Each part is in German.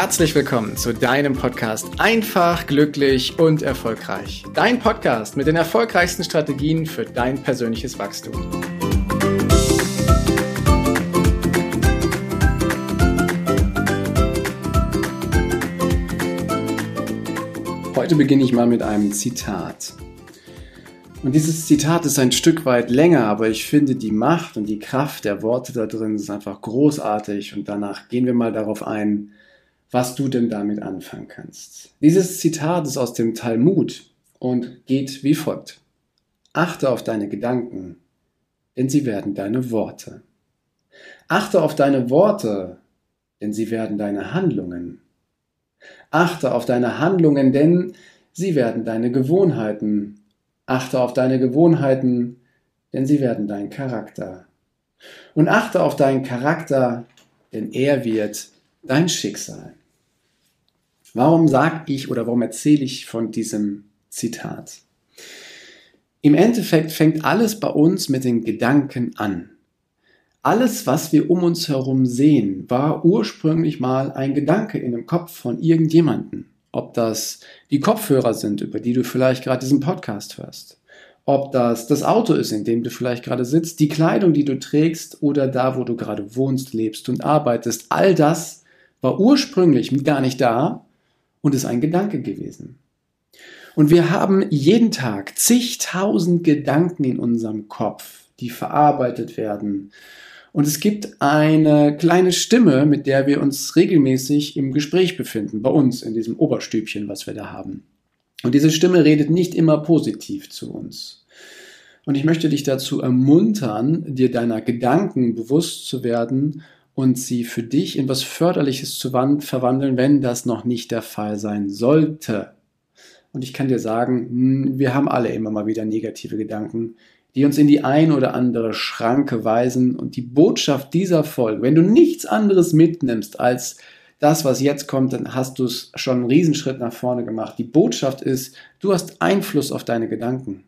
herzlich willkommen zu deinem Podcast Einfach, glücklich und erfolgreich. Dein Podcast mit den erfolgreichsten Strategien für dein persönliches Wachstum. Heute beginne ich mal mit einem Zitat. Und dieses Zitat ist ein Stück weit länger, aber ich finde die Macht und die Kraft der Worte da drin ist einfach großartig und danach gehen wir mal darauf ein, was du denn damit anfangen kannst. Dieses Zitat ist aus dem Talmud und geht wie folgt. Achte auf deine Gedanken, denn sie werden deine Worte. Achte auf deine Worte, denn sie werden deine Handlungen. Achte auf deine Handlungen, denn sie werden deine Gewohnheiten. Achte auf deine Gewohnheiten, denn sie werden dein Charakter. Und achte auf deinen Charakter, denn er wird dein Schicksal. Warum sage ich oder warum erzähle ich von diesem Zitat? Im Endeffekt fängt alles bei uns mit den Gedanken an. Alles, was wir um uns herum sehen, war ursprünglich mal ein Gedanke in dem Kopf von irgendjemanden. Ob das die Kopfhörer sind, über die du vielleicht gerade diesen Podcast hörst. Ob das das Auto ist, in dem du vielleicht gerade sitzt, die Kleidung, die du trägst oder da, wo du gerade wohnst, lebst und arbeitest. All das war ursprünglich gar nicht da und ist ein Gedanke gewesen. Und wir haben jeden Tag zigtausend Gedanken in unserem Kopf, die verarbeitet werden. Und es gibt eine kleine Stimme, mit der wir uns regelmäßig im Gespräch befinden, bei uns in diesem Oberstübchen, was wir da haben. Und diese Stimme redet nicht immer positiv zu uns. Und ich möchte dich dazu ermuntern, dir deiner Gedanken bewusst zu werden und sie für dich in was Förderliches zu verwandeln, wenn das noch nicht der Fall sein sollte. Und ich kann dir sagen, hm, wir haben alle immer mal wieder negative Gedanken, die uns in die ein oder andere Schranke weisen. Und die Botschaft dieser Folge, wenn du nichts anderes mitnimmst als das, was jetzt kommt, dann hast du es schon einen Riesenschritt nach vorne gemacht. Die Botschaft ist, du hast Einfluss auf deine Gedanken.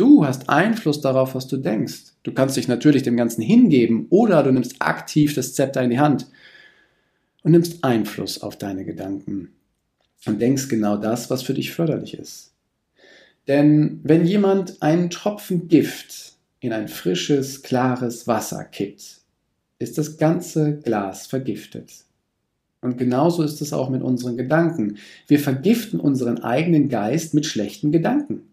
Du hast Einfluss darauf, was du denkst. Du kannst dich natürlich dem Ganzen hingeben oder du nimmst aktiv das Zepter in die Hand und nimmst Einfluss auf deine Gedanken und denkst genau das, was für dich förderlich ist. Denn wenn jemand einen Tropfen Gift in ein frisches, klares Wasser kippt, ist das ganze Glas vergiftet. Und genauso ist es auch mit unseren Gedanken. Wir vergiften unseren eigenen Geist mit schlechten Gedanken.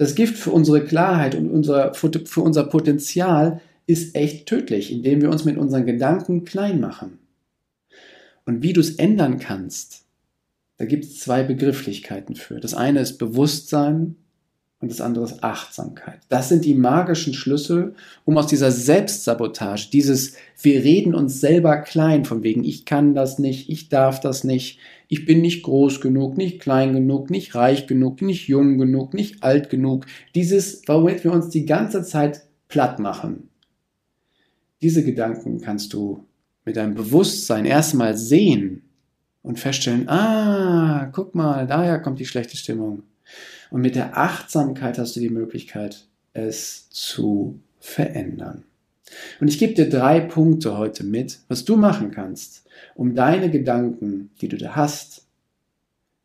Das Gift für unsere Klarheit und unser, für unser Potenzial ist echt tödlich, indem wir uns mit unseren Gedanken klein machen. Und wie du es ändern kannst, da gibt es zwei Begrifflichkeiten für. Das eine ist Bewusstsein und das andere ist Achtsamkeit. Das sind die magischen Schlüssel, um aus dieser Selbstsabotage, dieses wir reden uns selber klein, von wegen ich kann das nicht, ich darf das nicht, ich bin nicht groß genug, nicht klein genug, nicht reich genug, nicht jung genug, nicht alt genug, dieses, womit wir uns die ganze Zeit platt machen. Diese Gedanken kannst du mit deinem Bewusstsein erstmal sehen und feststellen, ah, guck mal, daher kommt die schlechte Stimmung. Und mit der Achtsamkeit hast du die Möglichkeit, es zu verändern. Und ich gebe dir drei Punkte heute mit, was du machen kannst, um deine Gedanken, die du da hast,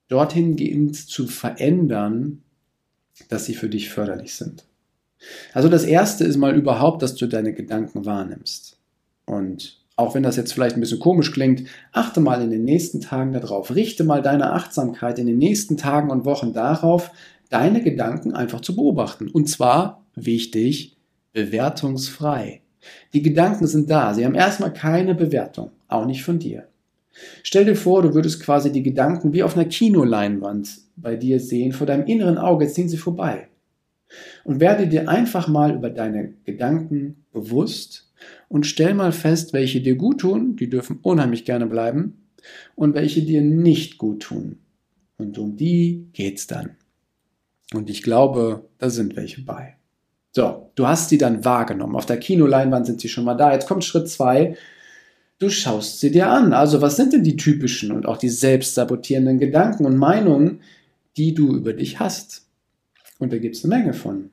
dorthin zu verändern, dass sie für dich förderlich sind. Also das erste ist mal überhaupt, dass du deine Gedanken wahrnimmst. Und auch wenn das jetzt vielleicht ein bisschen komisch klingt, achte mal in den nächsten Tagen darauf. Richte mal deine Achtsamkeit in den nächsten Tagen und Wochen darauf, deine Gedanken einfach zu beobachten. Und zwar, wichtig, bewertungsfrei. Die Gedanken sind da, sie haben erstmal keine Bewertung, auch nicht von dir. Stell dir vor, du würdest quasi die Gedanken wie auf einer Kinoleinwand bei dir sehen, vor deinem inneren Auge ziehen sie vorbei. Und werde dir einfach mal über deine Gedanken bewusst und stell mal fest, welche dir gut tun, die dürfen unheimlich gerne bleiben, und welche dir nicht gut tun. Und um die geht's dann. Und ich glaube, da sind welche bei. So, du hast sie dann wahrgenommen. Auf der Kinoleinwand sind sie schon mal da. Jetzt kommt Schritt zwei. Du schaust sie dir an. Also, was sind denn die typischen und auch die selbstsabotierenden Gedanken und Meinungen, die du über dich hast? Und da gibt es eine Menge von.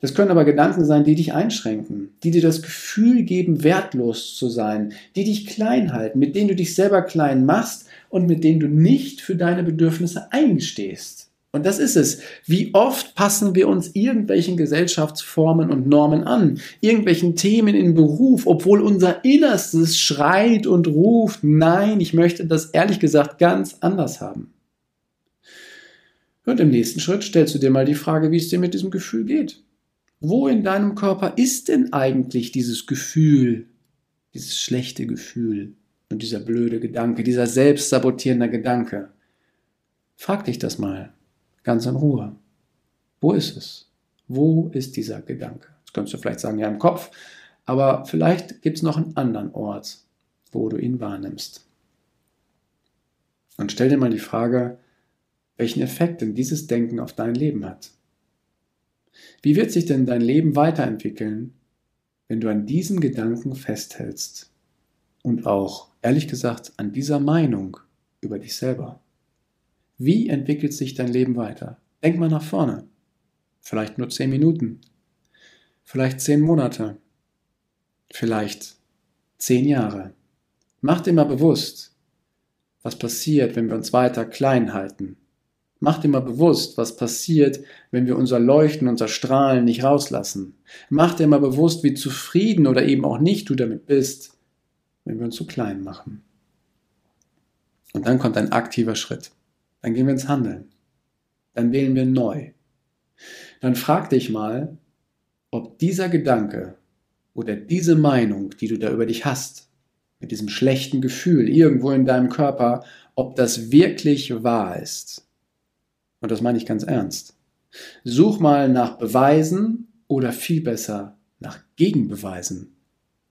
Das können aber Gedanken sein, die dich einschränken, die dir das Gefühl geben, wertlos zu sein, die dich klein halten, mit denen du dich selber klein machst und mit denen du nicht für deine Bedürfnisse eingestehst. Und das ist es. Wie oft passen wir uns irgendwelchen Gesellschaftsformen und Normen an, irgendwelchen Themen im Beruf, obwohl unser Innerstes schreit und ruft, nein, ich möchte das ehrlich gesagt ganz anders haben. Und im nächsten Schritt stellst du dir mal die Frage, wie es dir mit diesem Gefühl geht. Wo in deinem Körper ist denn eigentlich dieses Gefühl, dieses schlechte Gefühl und dieser blöde Gedanke, dieser selbstsabotierende Gedanke? Frag dich das mal ganz in Ruhe. Wo ist es? Wo ist dieser Gedanke? Das könntest du vielleicht sagen, ja im Kopf, aber vielleicht gibt es noch einen anderen Ort, wo du ihn wahrnimmst. Und stell dir mal die Frage, welchen Effekt denn dieses Denken auf dein Leben hat. Wie wird sich denn dein Leben weiterentwickeln, wenn du an diesem Gedanken festhältst und auch, ehrlich gesagt, an dieser Meinung über dich selber? Wie entwickelt sich dein Leben weiter? Denk mal nach vorne. Vielleicht nur zehn Minuten. Vielleicht zehn Monate. Vielleicht zehn Jahre. Mach dir mal bewusst, was passiert, wenn wir uns weiter klein halten, Mach dir mal bewusst, was passiert, wenn wir unser Leuchten, unser Strahlen nicht rauslassen. Mach dir mal bewusst, wie zufrieden oder eben auch nicht du damit bist, wenn wir uns zu klein machen. Und dann kommt ein aktiver Schritt. Dann gehen wir ins Handeln. Dann wählen wir neu. Dann frag dich mal, ob dieser Gedanke oder diese Meinung, die du da über dich hast, mit diesem schlechten Gefühl irgendwo in deinem Körper, ob das wirklich wahr ist. Und das meine ich ganz ernst. Such mal nach Beweisen oder viel besser nach Gegenbeweisen,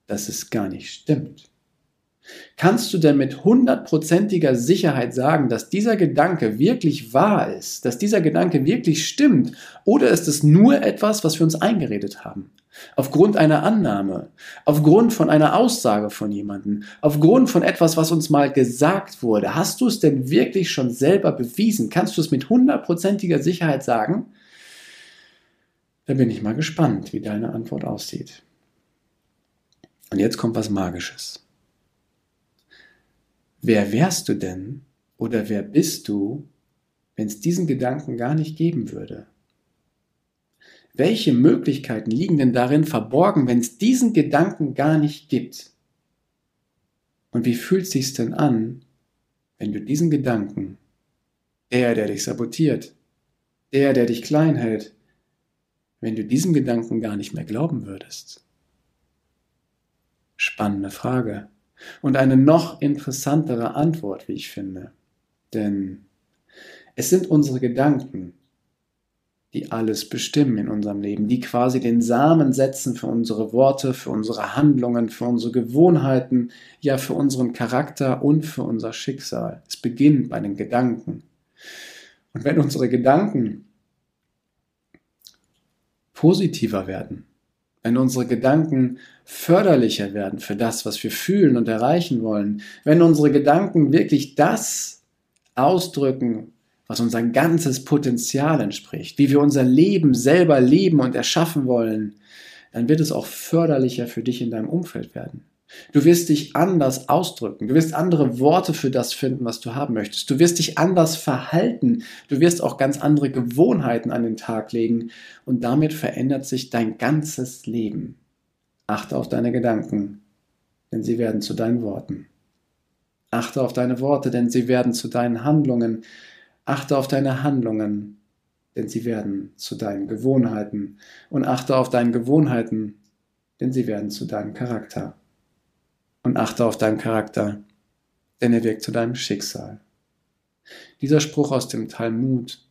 dass es gar nicht stimmt. Kannst du denn mit hundertprozentiger Sicherheit sagen, dass dieser Gedanke wirklich wahr ist, dass dieser Gedanke wirklich stimmt, oder ist es nur etwas, was wir uns eingeredet haben? Aufgrund einer Annahme, aufgrund von einer Aussage von jemandem, aufgrund von etwas, was uns mal gesagt wurde. Hast du es denn wirklich schon selber bewiesen? Kannst du es mit hundertprozentiger Sicherheit sagen? Da bin ich mal gespannt, wie deine Antwort aussieht. Und jetzt kommt was Magisches. Wer wärst du denn oder wer bist du, wenn es diesen Gedanken gar nicht geben würde? Welche Möglichkeiten liegen denn darin verborgen, wenn es diesen Gedanken gar nicht gibt? Und wie fühlt es sich denn an, wenn du diesen Gedanken, der, der dich sabotiert, der, der dich klein hält, wenn du diesem Gedanken gar nicht mehr glauben würdest? Spannende Frage. Und eine noch interessantere Antwort, wie ich finde. Denn es sind unsere Gedanken, die alles bestimmen in unserem Leben, die quasi den Samen setzen für unsere Worte, für unsere Handlungen, für unsere Gewohnheiten, ja für unseren Charakter und für unser Schicksal. Es beginnt bei den Gedanken. Und wenn unsere Gedanken positiver werden, wenn unsere Gedanken förderlicher werden für das, was wir fühlen und erreichen wollen, wenn unsere Gedanken wirklich das ausdrücken, was unser ganzes Potenzial entspricht, wie wir unser Leben selber leben und erschaffen wollen, dann wird es auch förderlicher für dich in deinem Umfeld werden. Du wirst dich anders ausdrücken. Du wirst andere Worte für das finden, was du haben möchtest. Du wirst dich anders verhalten. Du wirst auch ganz andere Gewohnheiten an den Tag legen. Und damit verändert sich dein ganzes Leben. Achte auf deine Gedanken, denn sie werden zu deinen Worten. Achte auf deine Worte, denn sie werden zu deinen Handlungen. Achte auf deine Handlungen, denn sie werden zu deinen Gewohnheiten. Und achte auf deine Gewohnheiten, denn sie werden zu deinem Charakter. Und achte auf deinen Charakter, denn er wirkt zu deinem Schicksal. Dieser Spruch aus dem Talmud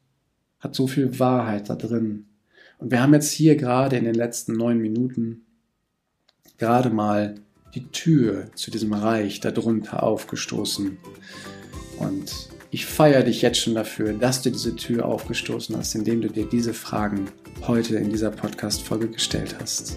hat so viel Wahrheit da drin. Und wir haben jetzt hier gerade in den letzten neun Minuten gerade mal die Tür zu diesem Reich darunter aufgestoßen. Und ich feiere dich jetzt schon dafür, dass du diese Tür aufgestoßen hast, indem du dir diese Fragen heute in dieser Podcast-Folge gestellt hast.